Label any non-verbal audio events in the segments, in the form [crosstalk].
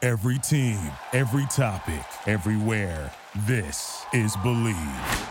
Every team, every topic, everywhere. This is Bleav.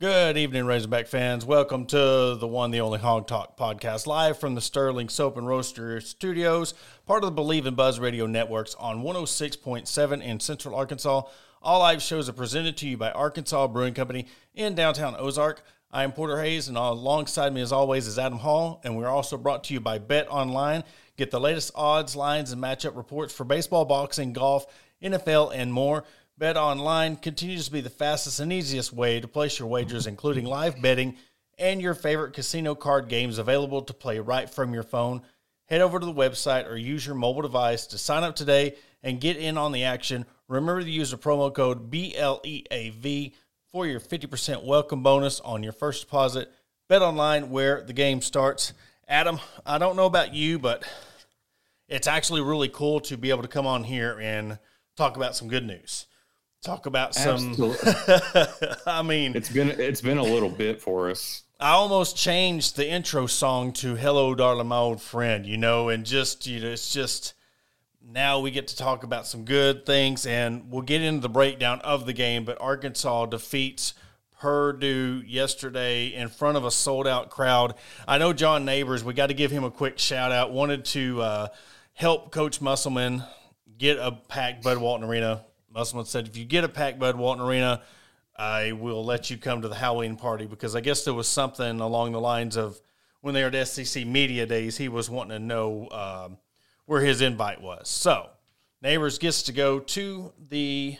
Good evening, Razorback fans. Welcome to the one, the only Hog Talk podcast, live from the Sterling Soap and Roaster Studios, part of the Bleav in Buzz Radio networks on 106.7 in Central Arkansas. All live shows are presented to you by Arkansas Brewing Company in downtown Ozark. I am Porter Hayes, and alongside me, as always, is Adam Hall, and we're also brought to you by Bet Online. Get the latest odds, lines, and matchup reports for baseball, boxing, golf, NFL, and more. Bet Online continues to be the fastest and easiest way to place your wagers, including live betting and your favorite casino card games available to play right from your phone. Head over to the website or use your mobile device to sign up today and get in on the action. Remember to use the promo code BLEAV for your 50% welcome bonus on your first deposit. Bet Online, where the game starts. Adam, I don't know about you, but it's actually really cool to be able to come on here and talk about some good news talk about some [laughs] I mean it's been it's been a little bit for us. I almost changed the intro song to Hello Darling My Old Friend, you know, and just you know it's just now we get to talk about some good things and we'll get into the breakdown of the game, but Arkansas defeats Purdue yesterday in front of a sold out crowd. I know John Neighbors, we got to give him a quick shout out. Wanted to uh, help Coach Musselman get a packed Bud Walton Arena Musselman said, if you get a packed Bud Walton Arena, I will let you come to the Halloween party because I guess there was something along the lines of when they were at SEC Media Days, he was wanting to know um, where his invite was. So, Neighbors gets to go to the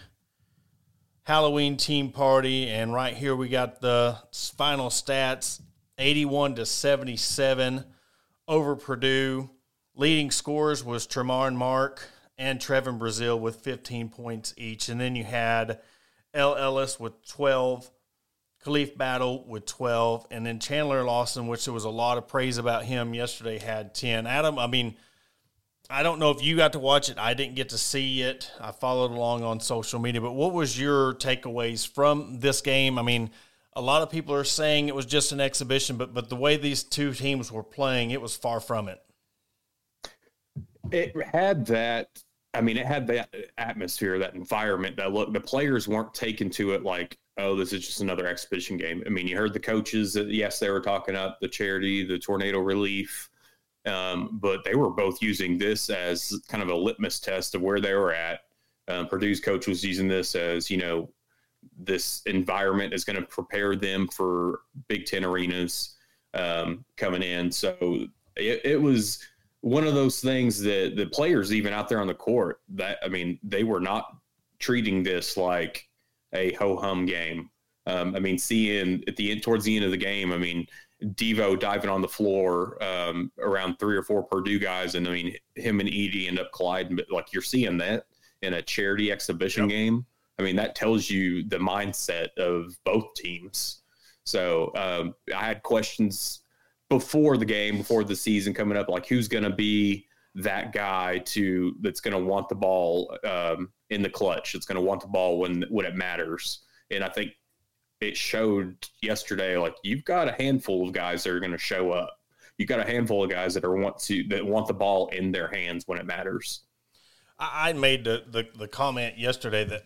Halloween team party, and right here we got the final stats 81 to 77 over Purdue. Leading scores was Tramon Mark and Trevon Brazile with 15 points each. And then you had El Ellis with 12, Khalif Battle with 12, and then Chandler Lawson, which there was a lot of praise about him yesterday, had 10. Adam, I mean, I don't know if you got to watch it. I didn't get to see it. I followed along on social media, but what was your takeaways from this game? I mean, a lot of people are saying it was just an exhibition, but but the way these two teams were playing, it was far from it. It had that I mean, it had that atmosphere, that environment. That look, the players weren't taken to it like, oh, this is just another exhibition game. I mean, you heard the coaches. Yes, they were talking up the charity, the tornado relief, um, but they were both using this as kind of a litmus test of where they were at. Um, Purdue's coach was using this as, you know, this environment is going to prepare them for Big Ten arenas um, coming in. So it, it was one of those things that the players even out there on the court that I mean they were not treating this like a ho hum game. Um, I mean, seeing at the end towards the end of the game, I mean Devo diving on the floor um, around three or four Purdue guys, and I mean him and Edey end up colliding. But like you're seeing that in a charity exhibition yep. game. I mean that tells you the mindset of both teams. So um, I had questions before the game, before the season coming up, like who's going to be that guy to that's going to want the ball um, in the clutch. It's going to want the ball when when it matters. And I think it showed yesterday. Like you've got a handful of guys that are going to show up. You've got a handful of guys that are want to that want the ball in their hands when it matters. I made the the, the comment yesterday that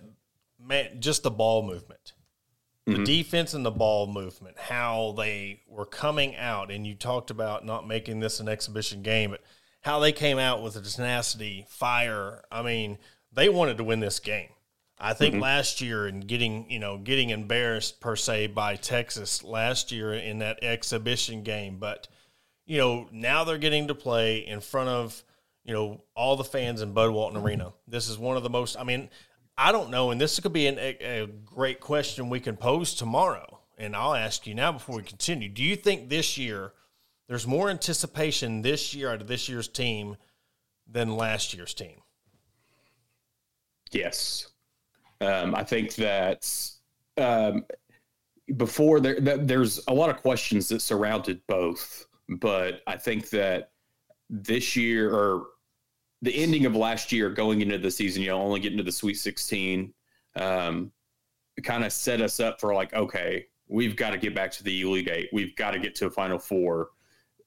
man, just the ball movement the mm-hmm. defense and the ball movement, how they were coming out, and you talked about not making this an exhibition game, but how they came out with a tenacity, fire. I mean, they wanted to win this game. I think mm-hmm. last year and getting you know getting embarrassed per se by Texas last year in that exhibition game, but you know now they're getting to play in front of you know all the fans in Bud Walton Arena. This is one of the most. I mean, I don't know, and this could be an, a, a great question we can pose tomorrow. And I'll ask you now before we continue. Do you think this year there's more anticipation this year out of this year's team than last year's team? Yes. Um, I think that um, before there, there's a lot of questions that surrounded both, but I think that this year or the ending of last year, going into the season, you know, only getting to the Sweet 16, um, kind of set us up for like, okay, we've got to get back to the Elite Eight. We've got to get to a Final Four.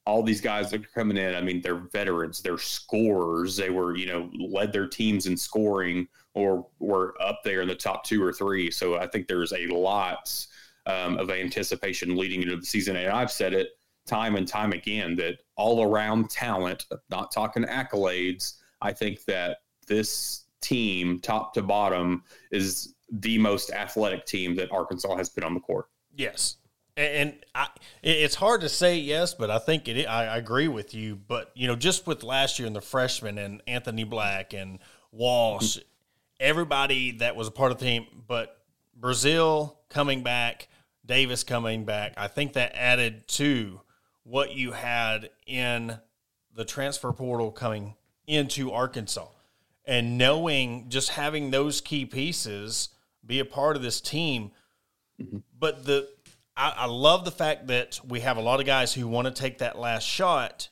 All these guys that are coming in, I mean, they're veterans, they're scorers. They were, you know, led their teams in scoring or were up there in the top two or three. So I think there's a lot um, of anticipation leading into the season. And I've said it time and time again that all around talent, not talking accolades, I think that this team, top to bottom, is the most athletic team that Arkansas has put on the court. Yes. And I, it's hard to say yes, but I think it. I agree with you. But you know, just with last year and the freshmen and Anthony Black and Walsh, everybody that was a part of the team, but Brazile coming back, Davis coming back, I think that added to what you had in the transfer portal coming into Arkansas. And knowing just having those key pieces be a part of this team. Mm-hmm. But the I, I love the fact that we have a lot of guys who want to take that last shot,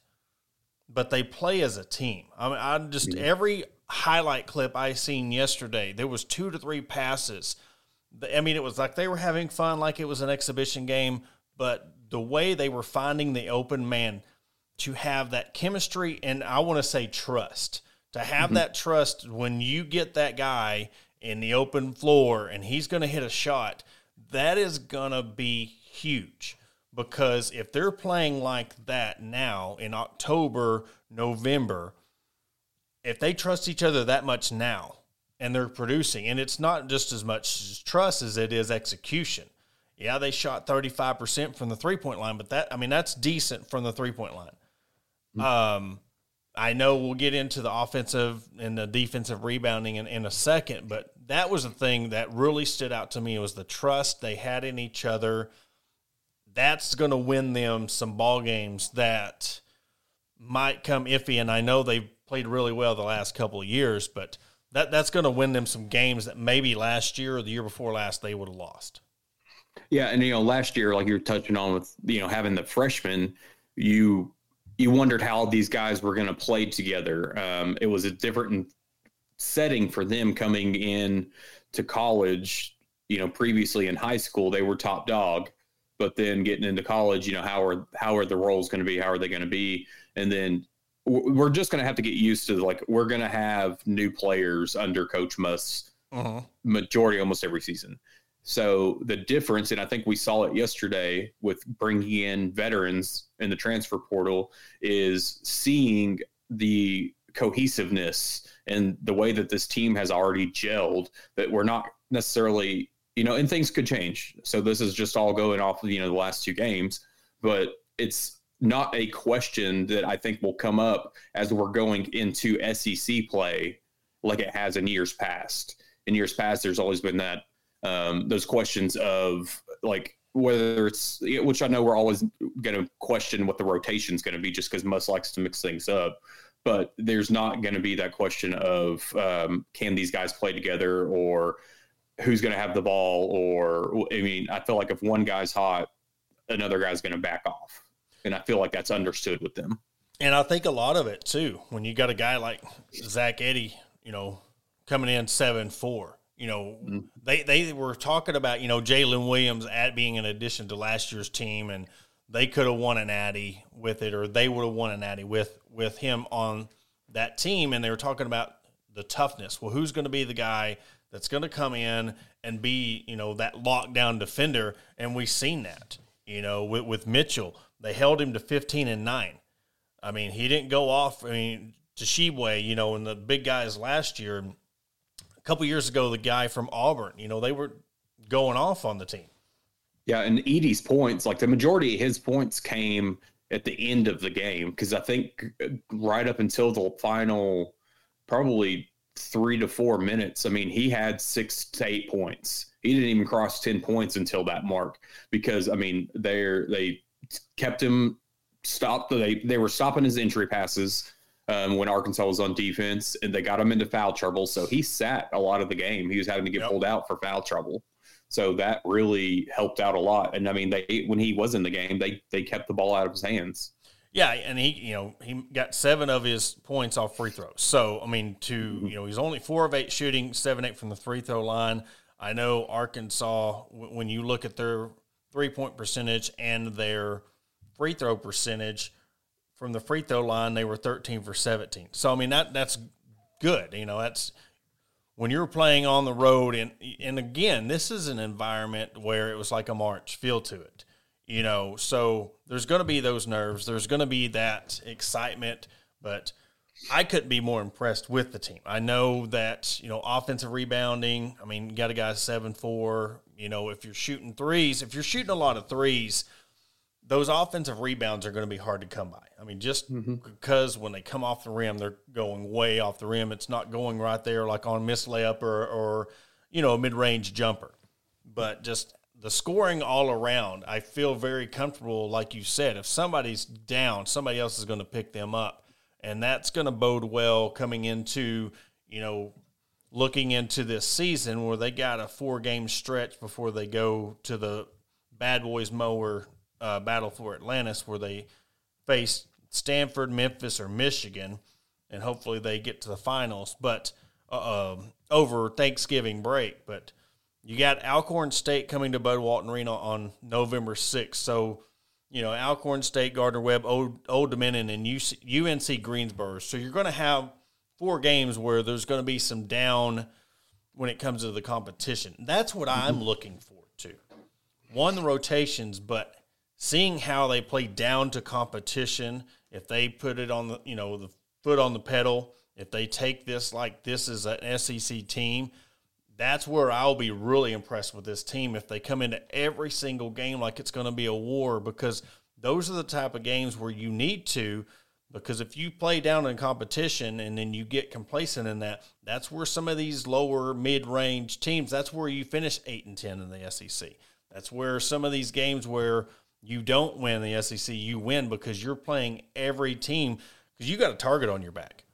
but they play as a team. I mean, I just mm-hmm. every highlight clip I seen yesterday, there was two to three passes. I mean, it was like they were having fun, like it was an exhibition game. But the way they were finding the open man to have that chemistry and I want to say trust, to have mm-hmm. that trust when you get that guy in the open floor and he's going to hit a shot, that is going to be huge. Because if they're playing like that now in October, November, if they trust each other that much now and they're producing, and it's not just as much trust as it is execution. Yeah, they shot 35% from the three point line, but that, I mean, that's decent from the three point line. Mm-hmm. Um, I know we'll get into the offensive and the defensive rebounding in, in a second, but that was the thing that really stood out to me was the trust they had in each other. That's going to win them some ball games that might come iffy, and I know they've played really well the last couple of years, but that that's going to win them some games that maybe last year or the year before last they would have lost. Yeah, and you know, last year, like you were touching on with you know having the freshmen, you you wondered how these guys were going to play together. Um, it was a different setting for them coming in to college. You know, previously in high school they were top dog, but then getting into college, you know, how are how are the roles going to be? How are they going to be? And then we're just going to have to get used to like we're going to have new players under Coach Muss uh-huh. majority almost every season. So the difference, and I think we saw it yesterday with bringing in veterans in the transfer portal, is seeing the cohesiveness and the way that this team has already gelled. That we're not necessarily, you know, and things could change. So this is just all going off of you know the last two games, but it's not a question that I think will come up as we're going into SEC play like it has in years past. In years past, there's always been that um, those questions of like whether it's which I know we're always going to question what the rotation is going to be just because Muss likes to mix things up. But there's not going to be that question of um, can these guys play together or who's going to have the ball or I mean I feel like if one guy's hot, another guy's going to back off, and I feel like that's understood with them. And I think a lot of it too when you got a guy like Zach Edey, you know, coming in seven four you know, mm-hmm. they they were talking about you know Jaylin Williams at being an addition to last year's team, and they could have won an Natty with it, or they would have won an Natty with with him on that team. And they were talking about the toughness. Well, who's going to be the guy that's going to come in and be you know that lockdown defender? And we've seen that. You know, with, with Mitchell, they held him to fifteen and nine. I mean, he didn't go off. I mean, Tshiebwe, you know, and the big guys last year a couple years ago, the guy from Auburn, you know, they were going off on the team. Yeah, and Edey's points, like the majority of his points came at the end of the game because I think uh, right up until the final, probably three to four minutes, I mean, he had six to eight points. He didn't even cross 10 points until that mark because, I mean, they're, they kept him stopped. They, they were stopping his entry passes um, when Arkansas was on defense and they got him into foul trouble. So he sat a lot of the game. He was having to get yep. pulled out for foul trouble. So that really helped out a lot. And I mean, they when he was in the game, they they kept the ball out of his hands. Yeah, and he you know he got seven of his points off free throws. So I mean, to mm-hmm. you know he's only four of eight shooting, seven eight from the free throw line. I know Arkansas when you look at their three point percentage and their free throw percentage from the free throw line, they were thirteen for seventeen. So I mean that that's good. You know that's when you're playing on the road and and again this is an environment where it was like a march feel to it you know so there's going to be those nerves there's going to be that excitement but i couldn't be more impressed with the team i know that you know offensive rebounding i mean you got a guy 7-4 you know if you're shooting threes if you're shooting a lot of threes those offensive rebounds are going to be hard to come by. I mean, just mm-hmm. because when they come off the rim, they're going way off the rim. It's not going right there like on miss layup or, or you know, a mid range jumper. But just the scoring all around, I feel very comfortable. Like you said, if somebody's down, somebody else is going to pick them up. And that's going to bode well coming into, you know, looking into this season where they got a four game stretch before they go to the Bad Boy Mowers uh, battle for Atlantis, where they face Stanford, Memphis, or Michigan, and hopefully they get to the finals. But uh, over Thanksgiving break, but you got Alcorn State coming to Bud Walton Arena on November sixth. So you know Alcorn State, Gardner Webb, Old, Old Dominion, and UC, UNC Greensboro. So you're going to have four games where there's going to be some down when it comes to the competition. That's what I'm mm-hmm. looking for too. One, the rotations, but seeing how they play down to competition, if they put it on the you know the foot on the pedal, if they take this like this is an SEC team, that's where I'll be really impressed with this team if they come into every single game like it's going to be a war because those are the type of games where you need to because if you play down in competition and then you get complacent in that that's where some of these lower mid-range teams that's where you finish 8 and 10 in the SEC that's where some of these games where you don't win the SEC, you win because you're playing every team because you got a target on your back.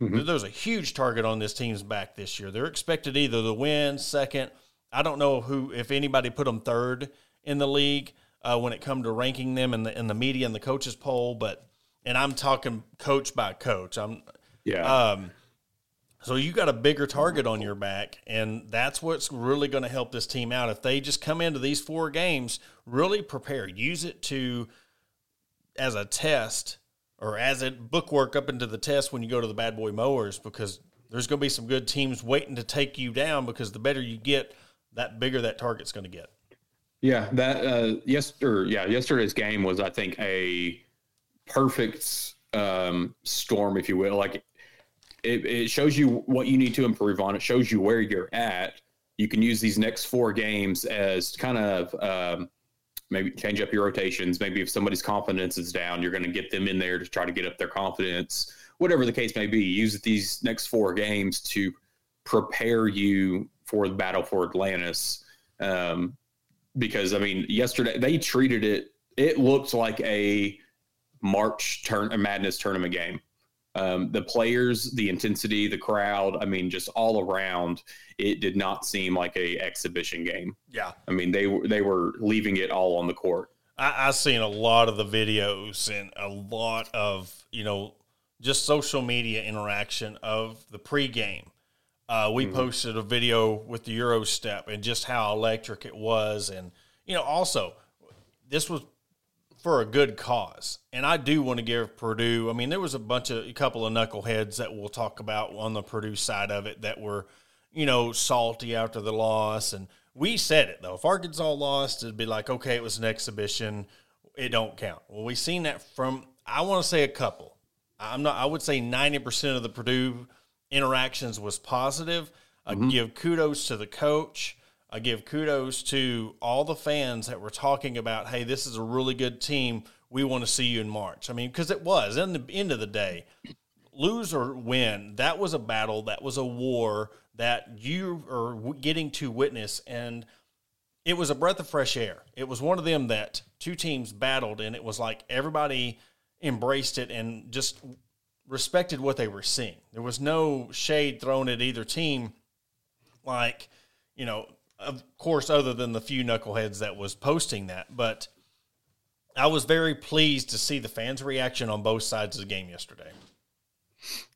Mm-hmm. There's a huge target on this team's back this year. They're expected either to win, second. I don't know who, if anybody put them third in the league uh, when it come to ranking them in the in the media and the coaches poll, but and I'm talking coach by coach. I'm yeah. Um, so you got a bigger target on your back, and that's what's really going to help this team out. If they just come into these four games, really prepare, use it to as a test or as a bookwork up into the test when you go to the bad boy mowers, because there's going to be some good teams waiting to take you down. Because the better you get, that bigger that target's going to get. Yeah, that uh, yesterday, yeah, yesterday's game was, I think, a perfect um, storm, if you will. Like it, it shows you what you need to improve on. It shows you where you're at. You can use these next four games as kind of um, maybe change up your rotations. Maybe if somebody's confidence is down, you're going to get them in there to try to get up their confidence. Whatever the case may be, use these next four games to prepare you for the battle for Atlantis. Um, because I mean, yesterday they treated it. It looked like a March turn a madness tournament game um, the players, the intensity, the crowd. I mean, just all around, it did not seem like a exhibition game. Yeah, I mean they were they were leaving it all on the court. I, I've seen a lot of the videos and a lot of you know just social media interaction of the pregame. Uh, we mm-hmm. posted a video with the Euro step and just how electric it was, and you know also this was for a good cause. And I do want to give Purdue. I mean, there was a bunch of a couple of knuckleheads that we'll talk about on the Purdue side of it that were, you know, salty after the loss. And we said it though. If Arkansas lost, it'd be like, okay, it was an exhibition. It don't count. Well, we've seen that from I want to say a couple. I'm not. I would say ninety percent of the Purdue interactions was positive. I mm-hmm. give kudos to the coach. I give kudos to all the fans that were talking about, hey, this is a really good team. We want to see you in March. I mean, because it was, in the end of the day, lose or win, that was a battle, that was a war that you are getting to witness. And it was a breath of fresh air. It was one of them that two teams battled, and it was like everybody embraced it and just respected what they were seeing. There was no shade thrown at either team, like, you know, of course, other than the few knuckleheads that was posting that. But I was very pleased to see the fans' reaction on both sides of the game yesterday.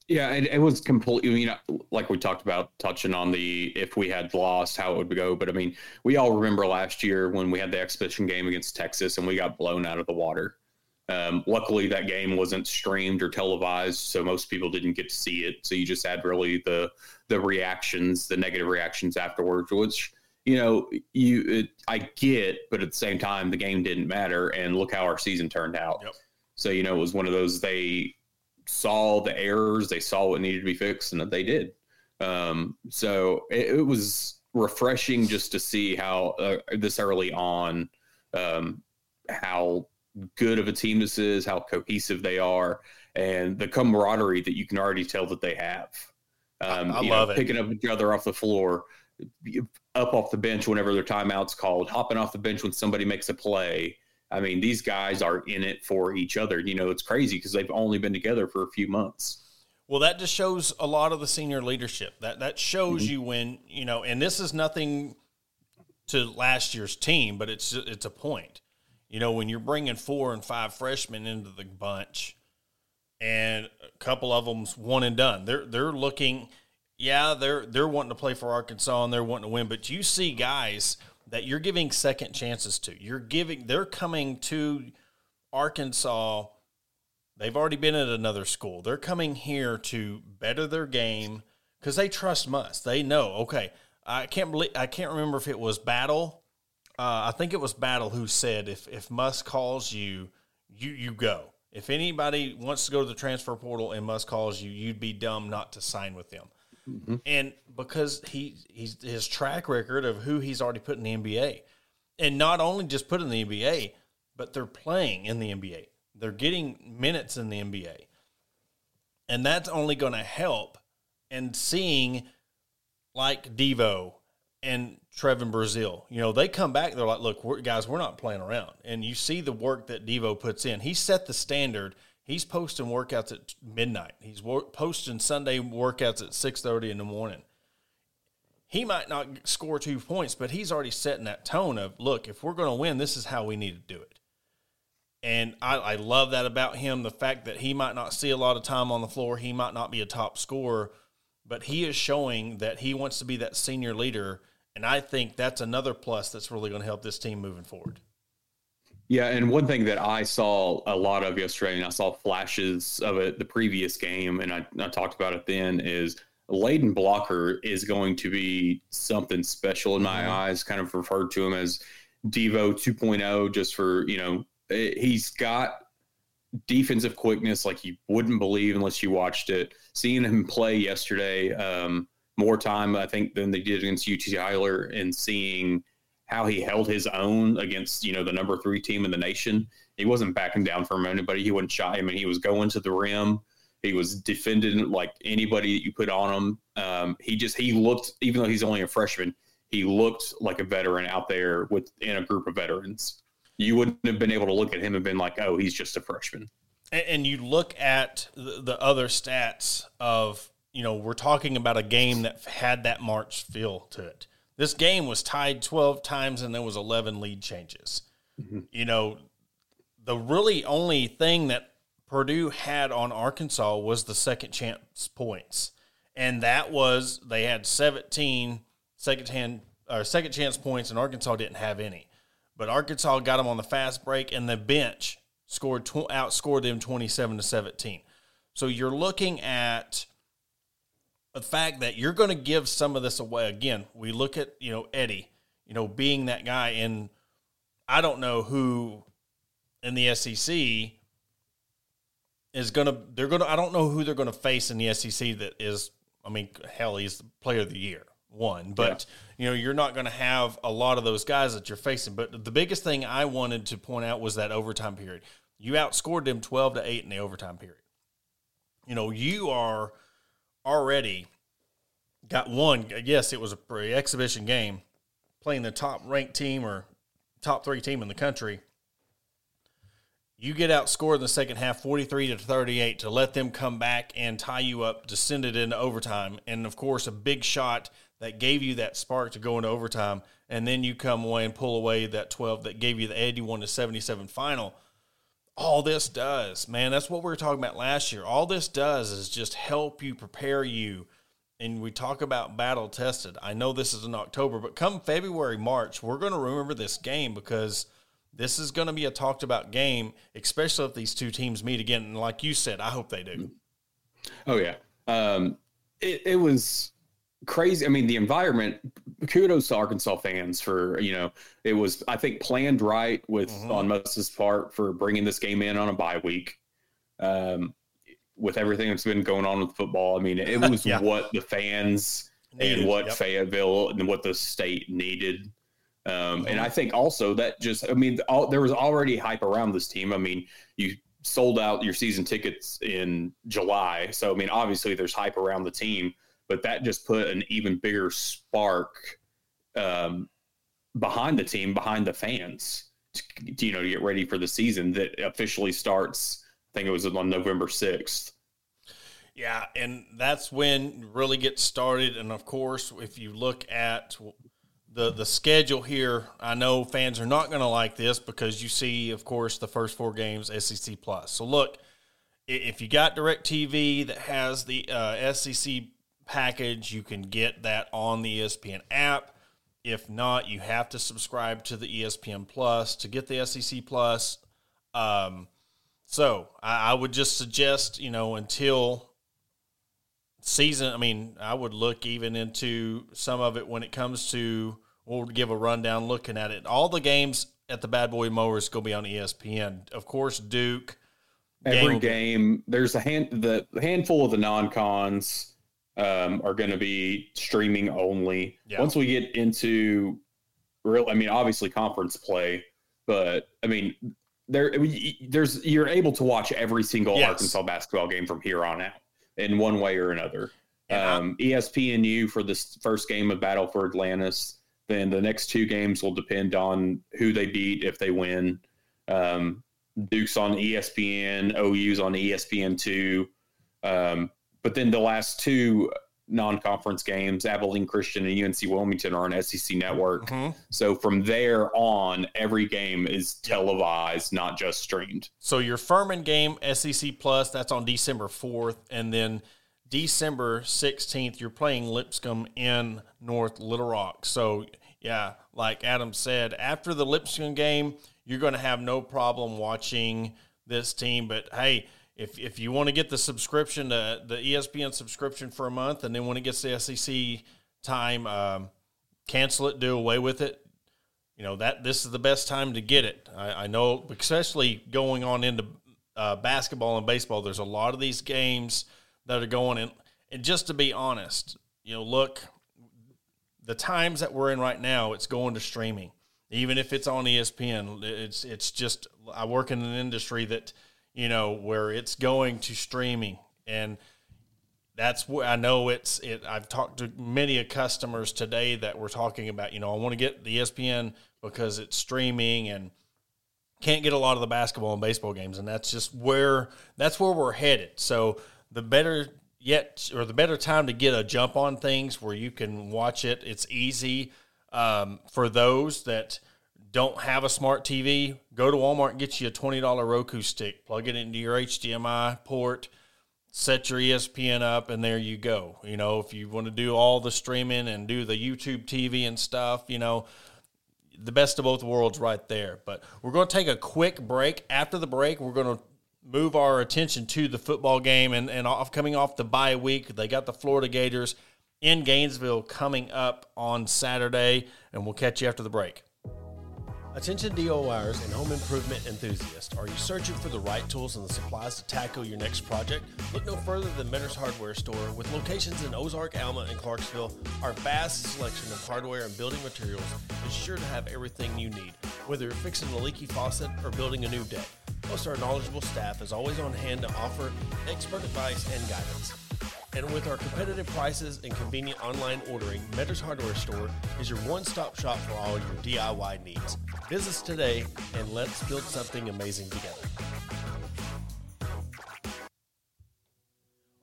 Yeah, it, it was completely, you know, like we talked about touching on the if we had lost, how it would go. But I mean, we all remember last year when we had the exhibition game against Texas and we got blown out of the water. Um, luckily, that game wasn't streamed or televised, so most people didn't get to see it. So you just had really the the reactions, the negative reactions afterwards, which you know you it, I get, but at the same time, the game didn't matter, and look how our season turned out. Yep. So you know, it was one of those they saw the errors, they saw what needed to be fixed, and they did. Um, so it, it, was refreshing just to see how uh, this early on um, how good of a team this is, how cohesive they are, and the camaraderie that you can already tell that they have. Um, I, I love know, it. Picking up each other off the floor, up off the bench whenever their timeout's called, hopping off the bench when somebody makes a play. I mean, these guys are in it for each other. You know, it's crazy because they've only been together for a few months. Well, that just shows a lot of the senior leadership. That that shows mm-hmm. you when you know, and this is nothing to last year's team, but it's it's a point. You know, when you're bringing four and five freshmen into the bunch, and a couple of them's one and done, they're they're looking. Yeah, they're they're wanting to play for Arkansas and they're wanting to win, but you see guys that you're giving second chances to. You're giving. They're coming to Arkansas. They've already been at another school. They're coming here to better their game because they trust Muss. They know. Okay, I can't believe I can't remember if it was Battle uh, I think it was Battle who said if if Muss calls you, you you go. If anybody wants to go to the transfer portal and Muss calls you, you'd be dumb not to sign with them. Mm-hmm. And because he he's his track record of who he's already put in the NBA, and not only just put in the NBA, but they're playing in the NBA. They're getting minutes in the NBA, and that's only going to help. And seeing like Devo and Trevon Brazile. You know, they come back, they're like, look, we're, guys, we're not playing around. And you see the work that Devo puts in. He set the standard. He's posting workouts at midnight. He's posting Sunday workouts at 6.30 in the morning. He might not score two points, but he's already setting that tone of, look, if we're going to win, this is how we need to do it. And I, I love that about him, the fact that he might not see a lot of time on the floor. He might not be a top scorer, but he is showing that he wants to be that senior leader – and I think that's another plus that's really going to help this team moving forward. Yeah, and one thing that I saw a lot of yesterday, and I saw flashes of it the previous game, and I, I talked about it then, is Layden Blocker is going to be something special in my mm-hmm. eyes. Kind of referred to him as Devo 2.0, just for you know, eh, he's got defensive quickness like you wouldn't believe unless you watched it. Seeing him play yesterday, um, more time, I think, than they did against UT Tyler and seeing how he held his own against, you know, the number three team in the nation. He wasn't backing down from anybody. He wasn't shy. I mean, he was going to the rim. He was defending like anybody that you put on him. Um, he just, he looked, even though he's only a freshman, he looked like a veteran out there with in a group of veterans. You wouldn't have been able to look at him and been like, oh, he's just a freshman. And, and you look at the, the other stats of you know, we're talking about a game that had that March feel to it. This game was tied 12 times and there was 11 lead changes. Mm-hmm. You know, the really only thing that Purdue had on Arkansas was the second chance points. And that was they had 17 second hand or second chance points and Arkansas didn't have any. But Arkansas got them on the fast break and the bench scored outscored them 27 to 17. So you're looking at the fact that you're going to give some of this away. Again we look at you know Edey you know being that guy and i don't know who in the sec is going to they're going to i don't know who they're going to face in the sec that is i mean hell he's the player of the year one. But yeah. you know you're not going to have a lot of those guys that you're facing. But the biggest thing i wanted to point out was that overtime period. You outscored them 12 to 8 in the overtime period. You know, you are already got one. Yes, it was a pre exhibition game, playing the top ranked team or top three team in the country. You get outscored in the second half, forty-three to thirty-eight, to let them come back and tie you up, to send it into overtime, and of course, a big shot that gave you that spark to go into overtime, and then you come away and pull away that twelve that gave you the eighty-one to seventy-seven final all this does, man, that's what we were talking about last year. All this does is just help you prepare you. And we talk about battle tested. I know this is in October, but come February, March, we're going to remember this game because this is going to be a talked about game, especially if these two teams meet again. And like you said, I hope they do. Oh, yeah. Um, it, it was crazy. I mean, the environment. Kudos to Arkansas fans for you know it was I think planned right with mm-hmm. on Moses' part for bringing this game in on a bye week. Um, with everything that's been going on with football, I mean, it [laughs] was yeah. what the fans needed, and what yep. Fayetteville and what the state needed. Um, mm-hmm. And I think also that just, I mean, all, there was already hype around this team. I mean, you sold out your season tickets in July, so I mean, obviously there's hype around the team but that just put an even bigger spark um, behind the team, behind the fans, to, you know, to get ready for the season that officially starts. I think it was on November sixth. Yeah, and that's when really gets started. And of course, if you look at the the schedule here, I know fans are not going to like this because you see, of course, the first four games SEC plus. So look, if you got DirecTV that has the uh, SEC package. You can get that on the ESPN app. If not, you have to subscribe to the ESPN Plus to get the SEC Plus. Um, so I, I would just suggest, you know, until season, I mean, I would look even into some of it when it comes to, we'll give a rundown looking at it. All the games at the Bad Boy Mowers going to be on ESPN. Of course, Duke. Every game, game there's a hand the handful of the non-cons um, are going to be streaming only. Yeah. Once we get into real, I mean, obviously conference play, but I mean, there, there's you're able to watch every single yes. Arkansas basketball game from here on out in one way or another. Um, ESPNU for this first game of Battle for Atlantis. Then the next two games will depend on who they beat if they win. Um, Duke's on ESPN, OU's on ESPN two. Um, but then the last two non-conference games, Abilene Christian and UNC Wilmington are on SEC Network. Mm-hmm. So from there on, every game is televised, not just streamed. So your Furman game, SEC Plus, that's on December fourth, and then December sixteenth, you're playing Lipscomb in North Little Rock. So yeah, like Adam said, after the Lipscomb game, you're going to have no problem watching this team. But hey if if you want to get the subscription, the the ESPN subscription for a month, and then when it gets the SEC time, um, cancel it, do away with it. You know that this is the best time to get it. I, I know, especially going on into uh, basketball and baseball. There's a lot of these games that are going in. And just to be honest, you know, look, the times that we're in right now, it's going to streaming. Even if it's on ESPN, it's it's just. I work in an industry that you know, where it's going to streaming. And that's what I know it's it. I've talked to many of customers today that were talking about, you know, I want to get the ESPN because it's streaming and can't get a lot of the basketball and baseball games. And that's just where, that's where we're headed. So the better yet, or the better time to get a jump on things where you can watch it. It's easy um, for those that, don't have a smart TV, go to Walmart and get you a $20 Roku stick, plug it into your HDMI port, set your ESPN up, and there you go. You know, if you want to do all the streaming and do the YouTube TV and stuff, you know, the best of both worlds right there. But we're going to take a quick break. After the break, we're going to move our attention to the football game and, and off coming off the bye week. They got the Florida Gators in Gainesville coming up on Saturday, and we'll catch you after the break. Attention DIYers and home improvement enthusiasts. Are you searching for the right tools and the supplies to tackle your next project? Look no further than Mentor's Hardware Store. With locations in Ozark, Alma, and Clarksville, our vast selection of hardware and building materials is sure to have everything you need. Whether you're fixing a leaky faucet or building a new deck, Plus, our knowledgeable staff is always on hand to offer expert advice and guidance. And with our competitive prices and convenient online ordering, Metters Hardware Store is your one stop shop for all your DIY needs. Visit us today and let's build something amazing together.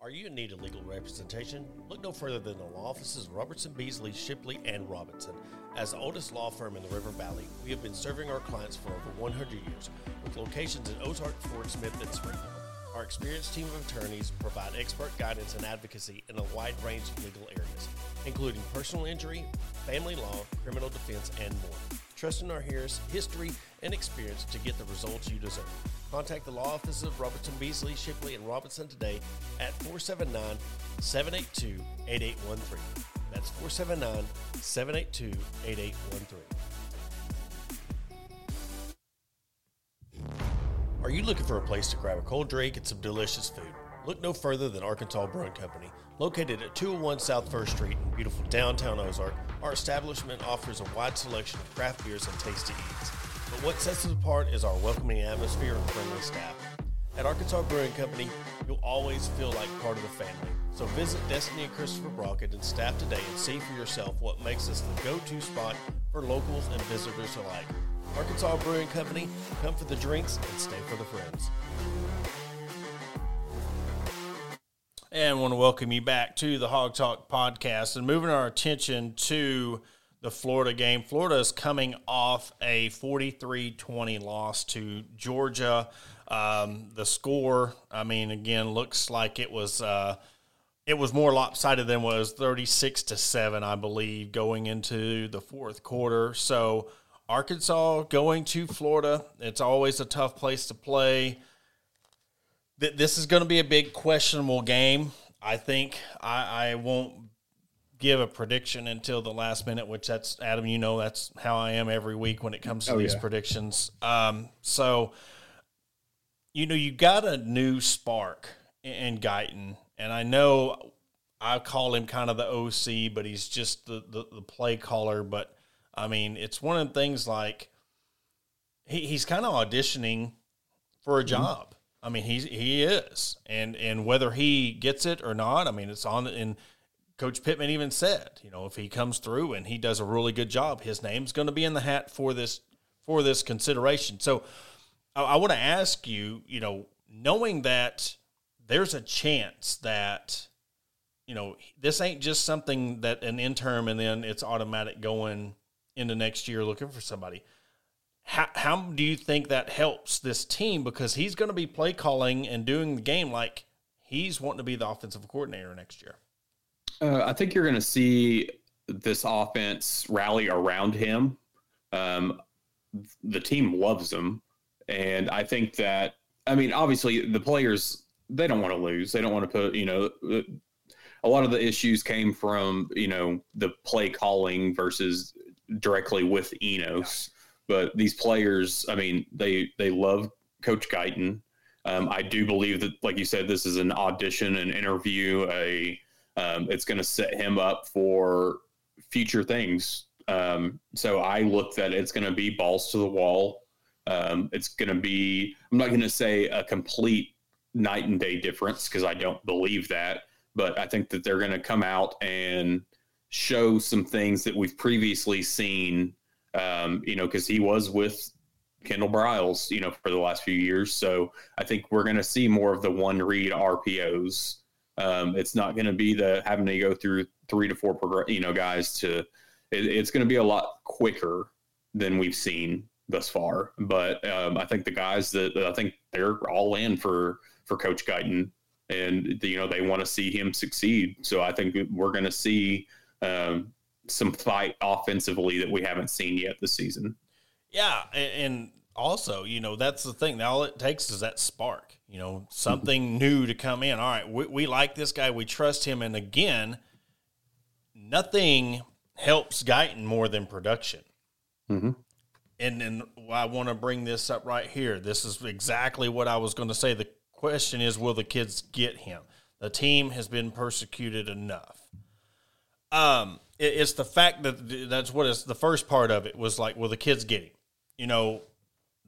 Are you in need of legal representation? Look no further than the law offices of Robertson, Beasley, Shipley, and Robinson. As the oldest law firm in the River Valley, we have been serving our clients for over 100 years, with locations in Ozark, Fort Smith, and Springfield. Our experienced team of attorneys provide expert guidance and advocacy in a wide range of legal areas, including personal injury, family law, criminal defense, and more. Trust in our history and experience to get the results you deserve. Contact the law offices of Robertson, Beasley, Shipley, and Robinson today at 479 782 8813. That's 479 782 8813. Are you looking for a place to grab a cold drink and some delicious food? Look no further than Arkansas Brewing Company. Located at 201 South First Street in beautiful downtown Ozark, our establishment offers a wide selection of craft beers and tasty eats. But what sets us apart is our welcoming atmosphere and friendly staff. At Arkansas Brewing Company, you'll always feel like part of the family. So visit Destiny and Christopher Brockett and staff today and see for yourself what makes us the go-to spot for locals and visitors alike. Arkansas Brewing Company, come for the drinks and stay for the friends. And want to welcome you back to the Hog Talk podcast and moving our attention to the Florida game. Florida is coming off a 43 20 loss to Georgia. Um, the score, I mean, again, looks like it was. Uh, it was more lopsided than was 36 to 7 i believe going into the fourth quarter so arkansas going to florida it's always a tough place to play this is going to be a big questionable game i think I, I won't give a prediction until the last minute, which that's Adam. You know that's how I am every week when it comes to oh, these yeah. predictions. Um, so, you know, you got a new spark in Guiton, and I know I call him kind of the OC, but he's just the, the, the play caller. But I mean, it's one of the things like he, he's kind of auditioning for a mm-hmm. job. I mean, he's he is, and and whether he gets it or not, I mean, it's on And Coach Pittman even said, you know, if he comes through and he does a really good job, his name's going to be in the hat for this for this consideration. So I, I want to ask you, you know, knowing that there's a chance that you know this ain't just something that an interim and then it's automatic going into next year looking for somebody. How, how do you think that helps this team? Because he's going to be play calling and doing the game like he's wanting to be the offensive coordinator next year. Uh, I think you're going to see this offense rally around him. Um, the team loves him, and I think that I mean, obviously, the players they don't want to lose. They don't want to put you know. A lot of the issues came from you know the play calling versus directly with Enos, but these players, I mean, they they love Coach Guiton. Um, I do believe that, like you said, this is an audition, an interview, a um, it's going to set him up for future things. Um, so I look that it's going to be balls to the wall. Um, it's going to be, I'm not going to say a complete night and day difference because I don't believe that, but I think that they're going to come out and show some things that we've previously seen, um, you know, because he was with Kendall Briles, you know, for the last few years. So I think we're going to see more of the one read RPOs um, it's not going to be the having to go through three to four, progr- you know, guys to. It, it's going to be a lot quicker than we've seen thus far. But um, I think the guys that I think they're all in for for Coach Guiton, and you know they want to see him succeed. So I think we're going to see um, some fight offensively that we haven't seen yet this season. Yeah, and also, you know, that's the thing. All it takes is that spark, you know, something new to come in. All right, we, we like this guy, we trust him. And again, nothing helps Guiton more than production. Mm-hmm. And then I want to bring this up right here. This is exactly what I was going to say. The question is, will the kids get him? The team has been persecuted enough. Um, it's the fact that that's what is the first part of it was like, well, the kids get you know,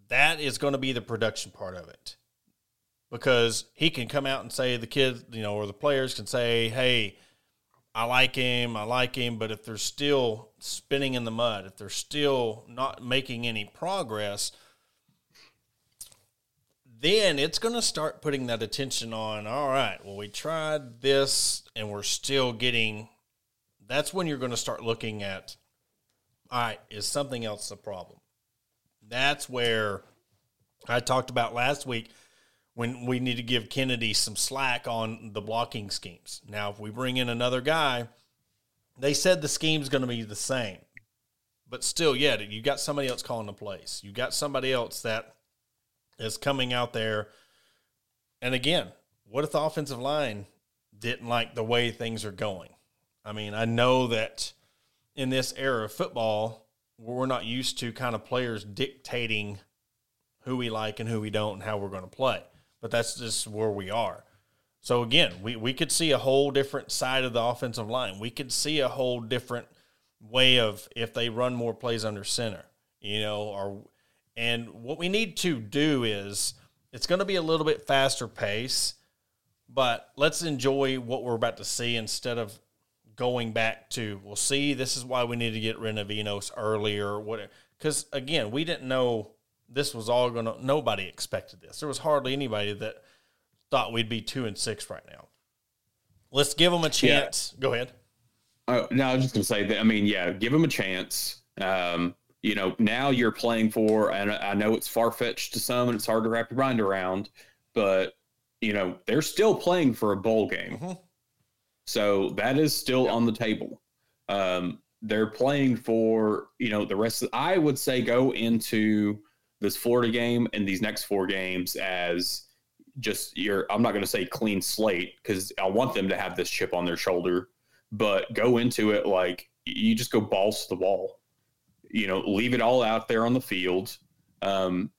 that is going to be the production part of it. Because he can come out and say the kids, you know, or the players can say, "Hey, I like him, I like him," but if they're still spinning in the mud, if they're still not making any progress, then it's going to start putting that attention on, all right, well, we tried this and we're still getting that's when you're going to start looking at all right, is something else a problem? That's where I talked about last week when we need to give Kennedy some slack on the blocking schemes. Now, if we bring in another guy, they said the scheme's going to be the same. But still, yeah, you got somebody else calling the plays. You got somebody else that is coming out there. And again, what if the offensive line didn't like the way things are going? I mean, I know that in this era of football, we're not used to kind of players dictating who we like and who we don't and how we're going to play. But that's just where we are. So again, we, we could see a whole different side of the offensive line. We could see a whole different way of if they run more plays under center, you know, or and what we need to do is it's going to be a little bit faster pace, but let's enjoy what we're about to see instead of going back to, well, see, this is why we need to get rid of Enos earlier, whatever. Because again, we didn't know this was all going to. Nobody expected this. There was hardly anybody that thought we'd be two and six right now. Let's give them a chance. Yeah. Go ahead. Uh, no, I was just going to say that. I mean, yeah, give them a chance. Um, you know, now you're playing for, and I know it's far fetched to some, and it's hard to wrap your mind around, but you know, they're still playing for a bowl game. Mm-hmm. So that is still on the table. Um, they're playing for, you know, the rest of, I would say go into this Florida game and these next four games as just your, I'm not going to say clean slate because I want them to have this chip on their shoulder, but go into it like you just go balls to the wall you know, leave it all out there on the field. Um,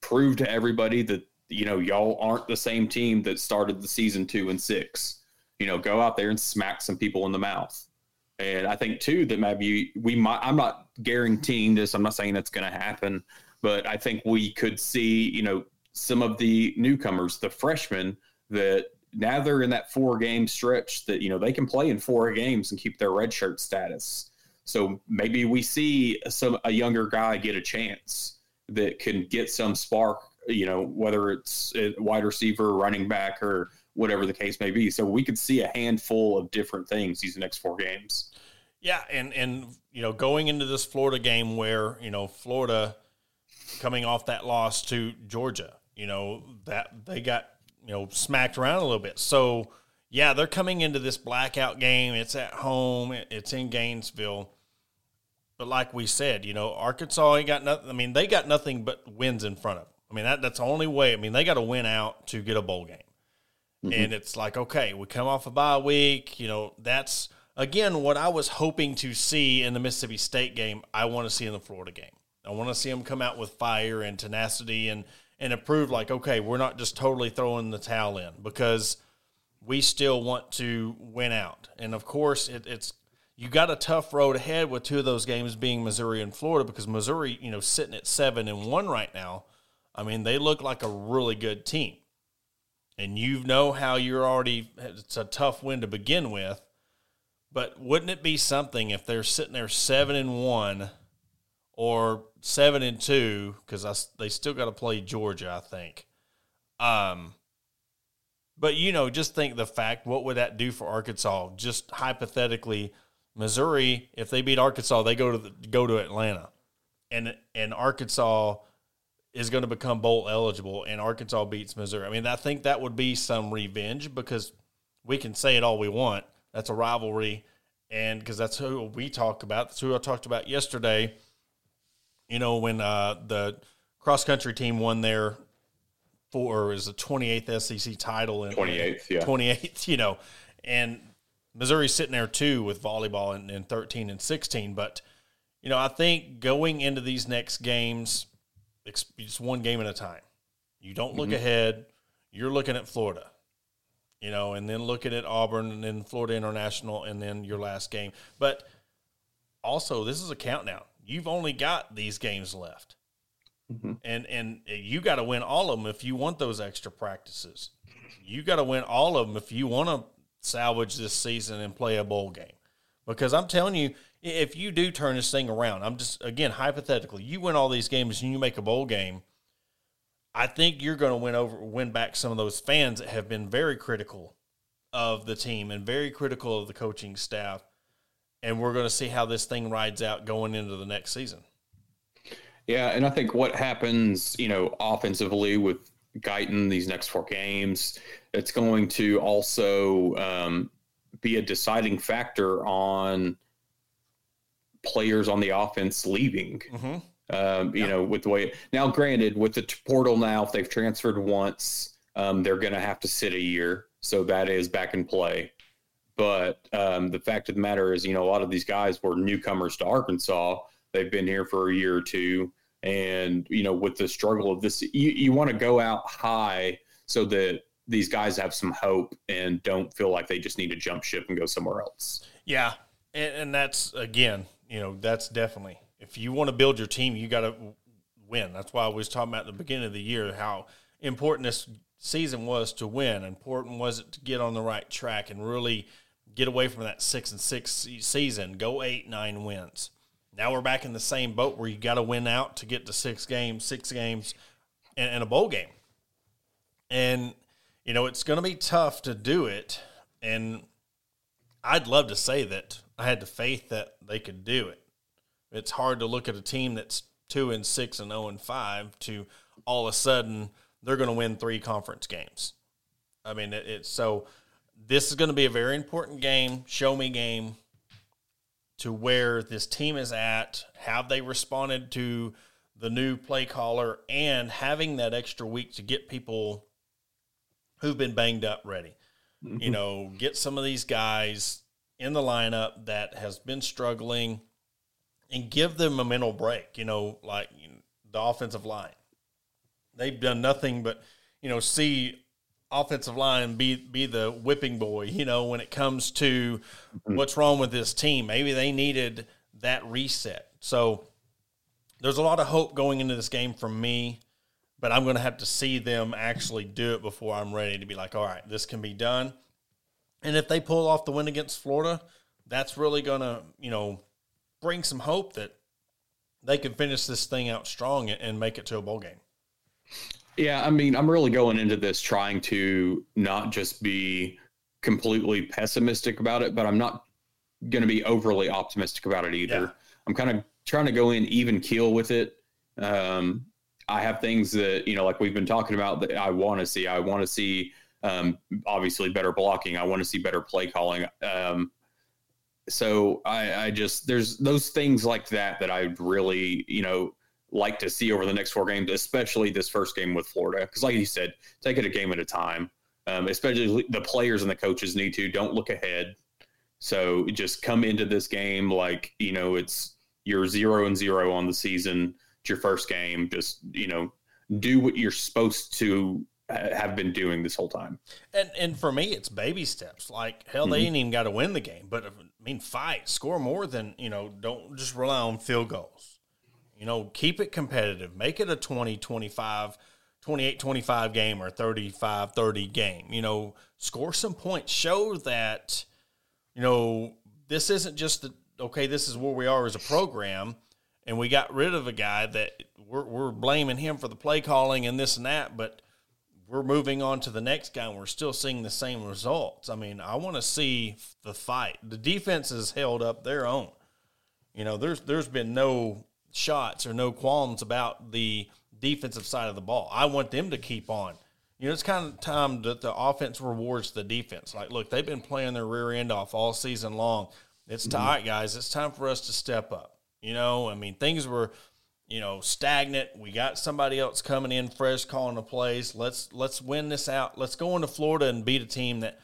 prove to everybody that you know y'all aren't the same team that started the season two and six. You know, go out there and smack some people in the mouth. And I think too that maybe we might. I'm not guaranteeing this. I'm not saying that's going to happen, but I think we could see you know some of the newcomers, the freshmen that now they're in that four game stretch that you know they can play in four games and keep their redshirt status. So maybe we see some a younger guy get a chance that can get some spark, you know, whether it's wide receiver, running back, or whatever the case may be. So we could see a handful of different things these next four games. Yeah, and and you know, going into this Florida game where you know Florida coming off that loss to Georgia, you know that they got you know smacked around a little bit. So yeah, they're coming into this blackout game. It's at home. It's in Gainesville. But like we said, you know, Arkansas ain't got nothing. I mean, they got nothing but wins in front of them. I mean, that, that's the only way. I mean, they got to win out to get a bowl game. Mm-hmm. And it's like, okay, we come off a bye week. You know, that's, again, what I was hoping to see in the Mississippi State game, I want to see in the Florida game. I want to see them come out with fire and tenacity and, and improve, like, okay, we're not just totally throwing the towel in because we still want to win out. And of course, it, it's you got a tough road ahead with two of those games being Missouri and Florida because Missouri, you know, sitting at seven and one right now. I mean, they look like a really good team. And you know how you're already, it's a tough win to begin with. But wouldn't it be something if they're sitting there seven and one or seven and two, because they still got to play Georgia, I think. Um, but, you know, just think the fact, what would that do for Arkansas? Just hypothetically, Missouri, if they beat Arkansas, they go to the, go to Atlanta, and and Arkansas is going to become bowl eligible, and Arkansas beats Missouri. I mean, I think that would be some revenge because we can say it all we want. That's a rivalry, and because that's who we talk about. That's who I talked about yesterday. You know, when uh, the cross country team won their for is the 28th SEC title and 28th, yeah, 28th, you know, and Missouri's sitting there too with volleyball in, in 13 and 16. But, you know, I think going into these next games, it's one game at a time. You don't look mm-hmm. ahead. You're looking at Florida, you know, and then looking at Auburn and then Florida International and then your last game. But also, this is a countdown. You've only got these games left. Mm-hmm. And and you got to win all of them if you want those extra practices. You got to win all of them if you want to salvage this season and play a bowl game. Because I'm telling you, if you do turn this thing around, I'm just again hypothetically, you win all these games and you make a bowl game. I think you're going to win over, win back some of those fans that have been very critical of the team and very critical of the coaching staff. And we're going to see how this thing rides out going into the next season. Yeah, and I think what happens, you know, offensively with Guiton these next four games, it's going to also um, be a deciding factor on players on the offense leaving. Mm-hmm. Um, you yeah. know, with the way now, granted, with the portal now, if they've transferred once, um, they're going to have to sit a year, so that is back in play. But um, the fact of the matter is, you know, a lot of these guys were newcomers to Arkansas. They've been here for a year or two, and you know, with the struggle of this, you, you want to go out high so that these guys have some hope and don't feel like they just need to jump ship and go somewhere else. Yeah, and, and that's again, you know, that's definitely if you want to build your team, you got to win. That's why I was talking about at the beginning of the year how important this season was to win. Important was it to get on the right track and really get away from that six and six season. Go eight nine wins. Now we're back in the same boat where you got to win out to get to six games, six games, and, and a bowl game. And you know it's going to be tough to do it. And I'd love to say that I had the faith that they could do it. It's hard to look at a team that's two and six and zero oh and five to all of a sudden they're going to win three conference games. I mean, it, it's so this is going to be a very important game, show me game to where this team is at. Have they responded to the new play caller and having that extra week to get people who've been banged up ready? Mm-hmm. You [laughs] know, get some of these guys in the lineup that has been struggling and give them a mental break, you know, like you know, the offensive line. They've done nothing but, you know, see offensive line be be the whipping boy, you know, when it comes to mm-hmm. what's wrong with this team. Maybe they needed that reset. So there's a lot of hope going into this game from me, but I'm going to have to see them actually do it before I'm ready to be like, all right, this can be done. And if they pull off the win against Florida, that's really going to, you know, bring some hope that they can finish this thing out strong and make it to a bowl game. Yeah, I mean, I'm really going into this trying to not just be completely pessimistic about it, but I'm not going to be overly optimistic about it either. Yeah. I'm kind of trying to go in even keel with it. Um, I have things that you know, like we've been talking about, that I want to see. I want to see um, obviously better blocking. I want to see better play calling. Um, so I, I just there's those things like that that I'd really you know like to see over the next four games, especially this first game with Florida. Because like you said, take it a game at a time. Um, especially the players and the coaches need to don't look ahead. So just come into this game like you know it's you're zero and zero on the season. It's your first game. Just you know do what you're supposed to have been doing this whole time. And and for me, it's baby steps. Like hell, mm-hmm. they ain't even got to win the game, but I mean, fight, score more than you know. Don't just rely on field goals. You know, keep it competitive. Make it a 20, 25, 28, 25 game or 35, 30 game. You know, score some points. Show that you know this isn't just the okay. This is where we are as a program, and we got rid of a guy that we're, we're blaming him for the play calling and this and that, but we're moving on to the next guy and we're still seeing the same results. I mean, I want to see the fight. The defense has held up their own. You know, there's there's been no shots or no qualms about the defensive side of the ball. I want them to keep on. You know, it's kind of time that the offense rewards the defense. Like, look, they've been playing their rear end off all season long. It's mm-hmm. time, guys. It's time for us to step up. You know, I mean, things were you know, stagnant. We got somebody else coming in fresh, calling the plays. Let's let's win this out. Let's go into Florida and beat a team that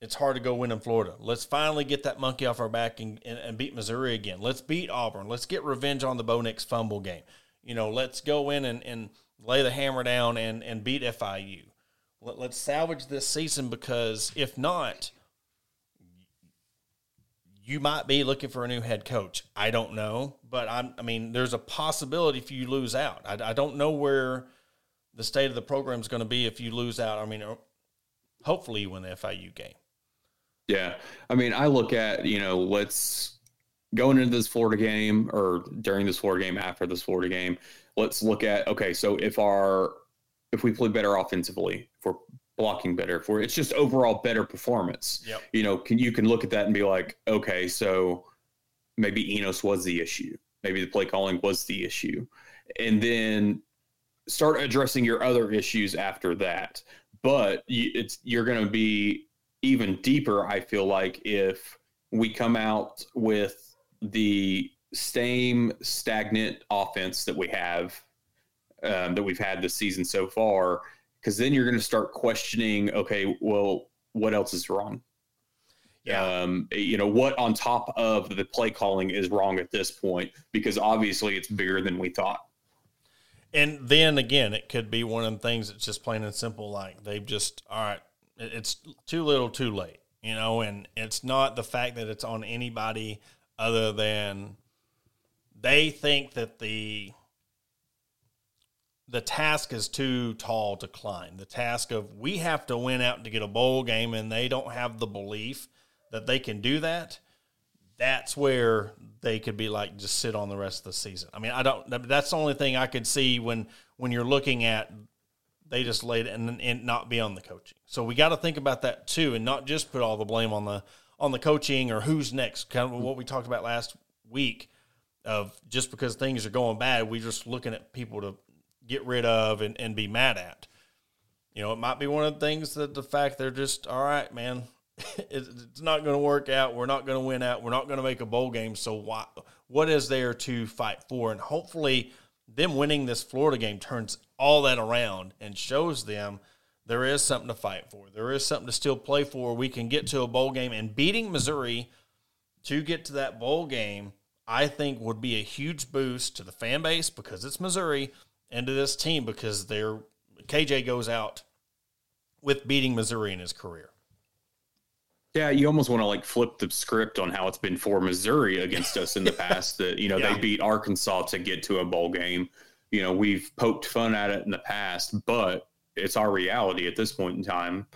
it's hard to go win in Florida. Let's finally get that monkey off our back and, and, and beat Missouri again. Let's beat Auburn. Let's get revenge on the Bo Nix fumble game. You know, let's go in and, and lay the hammer down and, and beat FIU. Let, let's salvage this season because if not, you might be looking for a new head coach. I don't know, but I'm, I mean, there's a possibility if you lose out. I, I don't know where the state of the program is going to be if you lose out. I mean, uh, hopefully you win the FIU game. Yeah. I mean, I look at, you know, let's going into this Florida game or during this Florida game, after this Florida game, let's look at, okay, so if our, if we play better offensively, if we're blocking better, for it's just overall better performance, Yep. you know, can, you can look at that and be like, okay, so maybe Enos was the issue. Maybe the play calling was the issue. And then start addressing your other issues after that. But you, it's, you're going to be even deeper, I feel like, if we come out with the same stagnant offense that we have, um, that we've had this season so far, because then you're going to start questioning, okay, well, what else is wrong? Yeah. Um, you know, what on top of the play calling is wrong at this point? Because obviously it's bigger than we thought. And then again, it could be one of the things that's just plain and simple. Like they've just, all right, it's too little, too late, you know. And it's not the fact that it's on anybody other than they think that the the task is too tall to climb. The task of we have to win out to get a bowl game, and they don't have the belief that they can do that. That's where they could be like just sit on the rest of the season. I mean, I don't. That's the only thing I could see when when you're looking at they just laid and, and not be on the coaching. So we got to think about that too, and not just put all the blame on the on the coaching or who's next. Kind of what we talked about last week of just because things are going bad, we're just looking at people to get rid of and, and be mad at. You know, it might be one of the things that the fact they're just all right, man. [laughs] It's not going to work out. We're not going to win out. We're not going to make a bowl game. So why? What is there to fight for? And hopefully, them winning this Florida game turns all that around and shows them there is something to fight for. There is something to still play for. We can get to a bowl game and beating Missouri to get to that bowl game. I think would be a huge boost to the fan base because it's Missouri and to this team because they're KJ goes out with beating Missouri in his career. Yeah, you almost want to like flip the script on how it's been for Missouri against us in the [laughs] past. That you know Yeah. they beat Arkansas to get to a bowl game. You know we've poked fun at it in the past, but it's our reality at this point in time.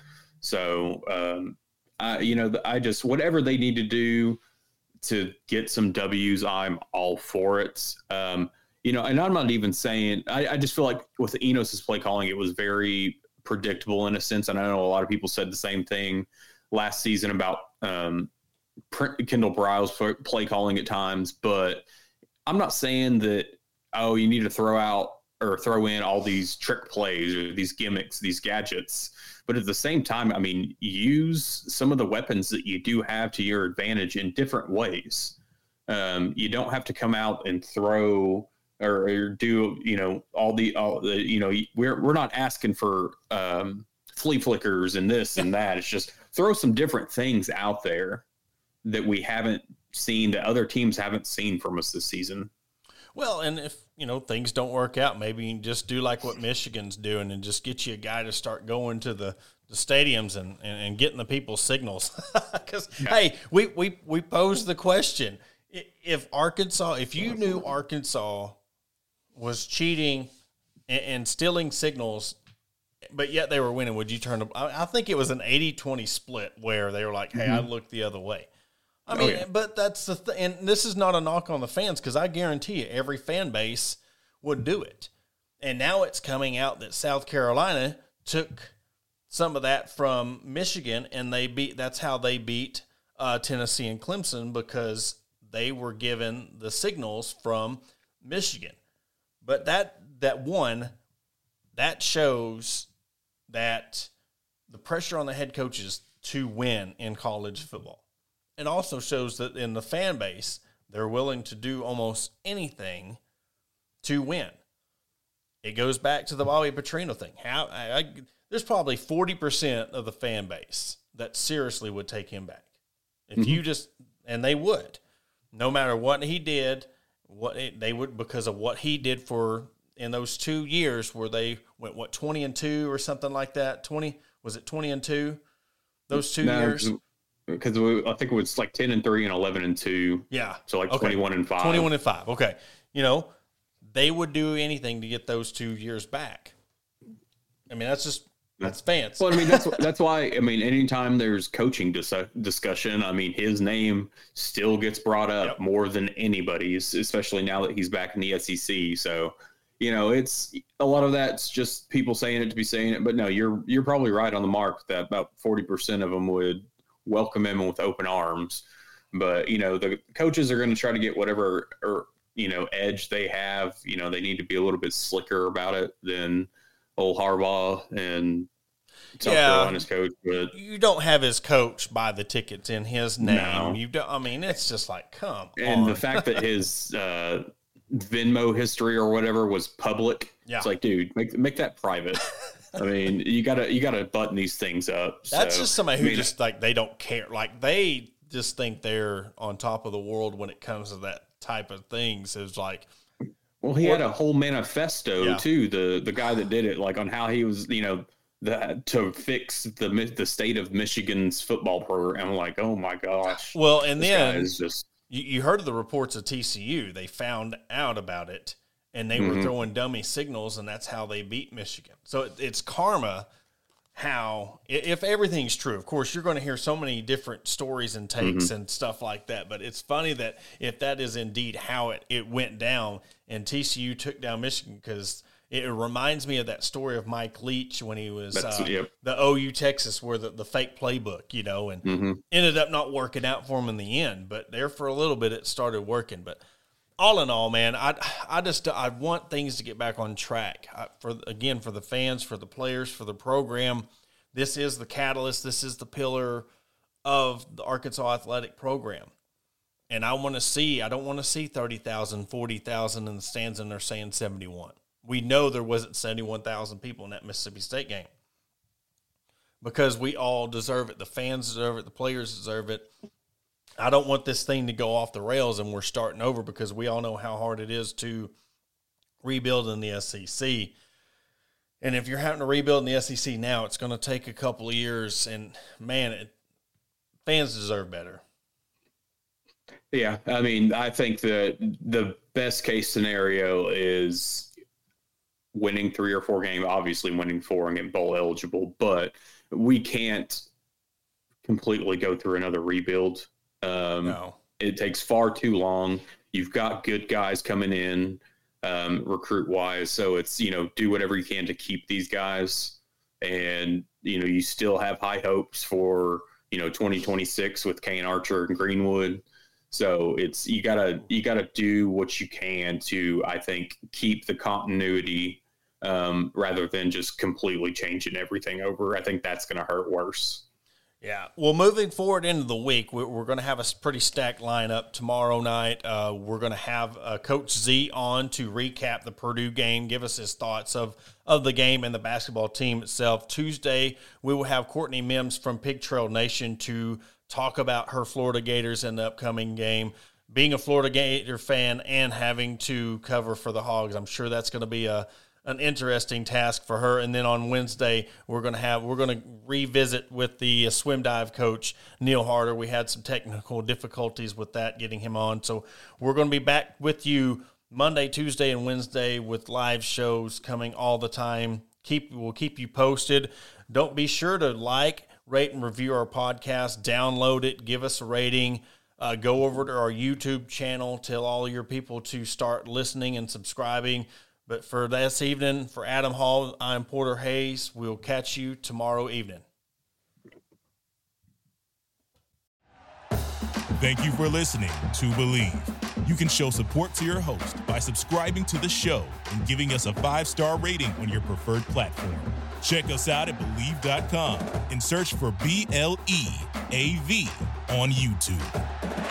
So, um, I, you know, I just whatever they need to do to get some W's, I'm all for it. Um, you know, and I'm not even saying. I, I just feel like with Enos's play calling, it was very predictable in a sense, and I know a lot of people said the same thing last season about um, Kendall Briles play calling at times, but I'm not saying that oh you need to throw out or throw in all these trick plays or these gimmicks, these gadgets. But at the same time, I mean, use some of the weapons that you do have to your advantage in different ways. Um, you don't have to come out and throw or, or do you know all the all the you know we're we're not asking for um, flea flickers and this and that. It's just throw some different things out there that we haven't seen that other teams haven't seen from us this season. Well, and if you know things don't work out, maybe you just do like what Michigan's doing and just get you a guy to start going to the, the stadiums and, and, and getting the people's signals. [laughs] Because hey, we, we we posed the question: if Arkansas, if you knew Arkansas was cheating and, and stealing signals, but yet they were winning, would you turn? To, I, I think it was an 80-20 split where they were like, "Hey, I looked the other way." I mean, yeah. but that's the th- and this is not a knock on the fans because I guarantee you every fan base would do it. And now it's coming out that South Carolina took some of that from Michigan, and they beat. That's how they beat uh, Tennessee and Clemson because they were given the signals from Michigan. But that that one that shows that the pressure on the head coaches to win in college football. It also shows that in the fan base, they're willing to do almost anything to win. It goes back to the Bobby Petrino thing. How I, I, there's probably forty percent of the fan base that seriously would take him back if mm-hmm. you just and they would, no matter what he did, what it, they would because of what he did for in those two years where they went what twenty and two or something like that. Twenty was it twenty and two? Those two No, years. because I think it was like ten and three and eleven and two. Yeah. So like Okay. twenty one and five. 21 and 5. Okay. You know, they would do anything to get those two years back. I mean, that's just, that's fans. Well, I mean that's [laughs] that's why I mean anytime there's coaching dis- discussion, I mean his name still gets brought up Yep. more than anybody's, especially now that he's back in the SEC. So, you know, it's a lot of that's just people saying it to be saying it. But no, you're you're probably right on the mark that about forty percent of them would welcome him with open arms. But you know, the coaches are going to try to get whatever or you know edge they have. You know, they need to be a little bit slicker about it than old Harbaugh and South Yeah. Carolina's coach. But you don't have his coach buy the tickets in his name. No. You don't, I mean, it's just like, come and on. the fact that his [laughs] uh, Venmo history or whatever was public, Yeah. it's like, dude, make make that private. [laughs] I mean, you gotta you gotta button these things up. That's So, just somebody who I mean, just like they don't care. Like they just think they're on top of the world when it comes to that type of things. It's like, Well, he had a whole manifesto Yeah. too. The the guy that did it, like on how he was, you know, that to fix the the state of Michigan's football program. I'm like, oh my gosh, well, and then is just you, you heard of the reports of TCU. They found out about it and they were Mhm. throwing dummy signals, and that's how they beat Michigan. So it, it's karma. How if everything's true, of course, you're going to hear so many different stories and takes and stuff like that. But it's funny that if that is indeed how it, it went down, and TCU took down Michigan because it reminds me of that story of Mike Leach when he was uh, yep. the OU Texas, where the, the fake playbook, you know, and Mhm. ended up not working out for him in the end. But there for a little bit, it started working. But all in all, man, I I just I want things to get back on track I, for again for the fans, for the players, for the program. This is the catalyst. This is the pillar of the Arkansas athletic program. And I want to see, I don't want to see 30,000, 40,000 in the stands and they're saying 71. We know there wasn't 71,000 people in that Mississippi State game because we all deserve it. The fans deserve it. The players deserve it. I don't want this thing to go off the rails and we're starting over because we all know how hard it is to rebuild in the SEC. And if you're having to rebuild in the SEC now, it's going to take a couple of years. And man, it, fans deserve better. Yeah, I mean, I think that the best case scenario is winning three or four games. Obviously, winning four and getting bowl eligible, but we can't completely go through another rebuild. Um, No. It takes far too long. You've got good guys coming in, um, recruit wise, so it's you know do whatever you can to keep these guys, and you know you still have high hopes for you know 2026 with Kane Archer and Greenwood. So it's you gotta you gotta do what you can to I think keep the continuity um, rather than just completely changing everything over. I think that's gonna hurt worse. Yeah. Well, moving forward into the week, we- we're going to have a pretty stacked lineup tomorrow night. Uh, we're going to have uh, Coach Z on to recap the Purdue game, give us his thoughts of of the game and the basketball team itself. Tuesday, we will have Courtney Mims from Pig Trail Nation to talk about her Florida Gators in the upcoming game. Being a Florida Gator fan and having to cover for the Hogs, I'm sure that's going to be a an interesting task for her. And then on Wednesday, we're going to have we're going to revisit with the uh, swim dive coach Neil Harper. We had some technical difficulties with that getting him on, so we're going to be back with you Monday, Tuesday, and Wednesday with live shows coming all the time. Keep we'll keep you posted. Don't be sure to like, rate, and review our podcast. Download it. Give us a rating. Uh, go over to our YouTube channel. Tell all your people to start listening and subscribing. But for this evening, for Adam Hall, I'm Porter Hayes. We'll catch you tomorrow evening. Thank you for listening to Bleav. You can show support to your host by subscribing to the show and giving us a five star rating on your preferred platform. Check us out at Bleav.com and search for B L E A V on YouTube.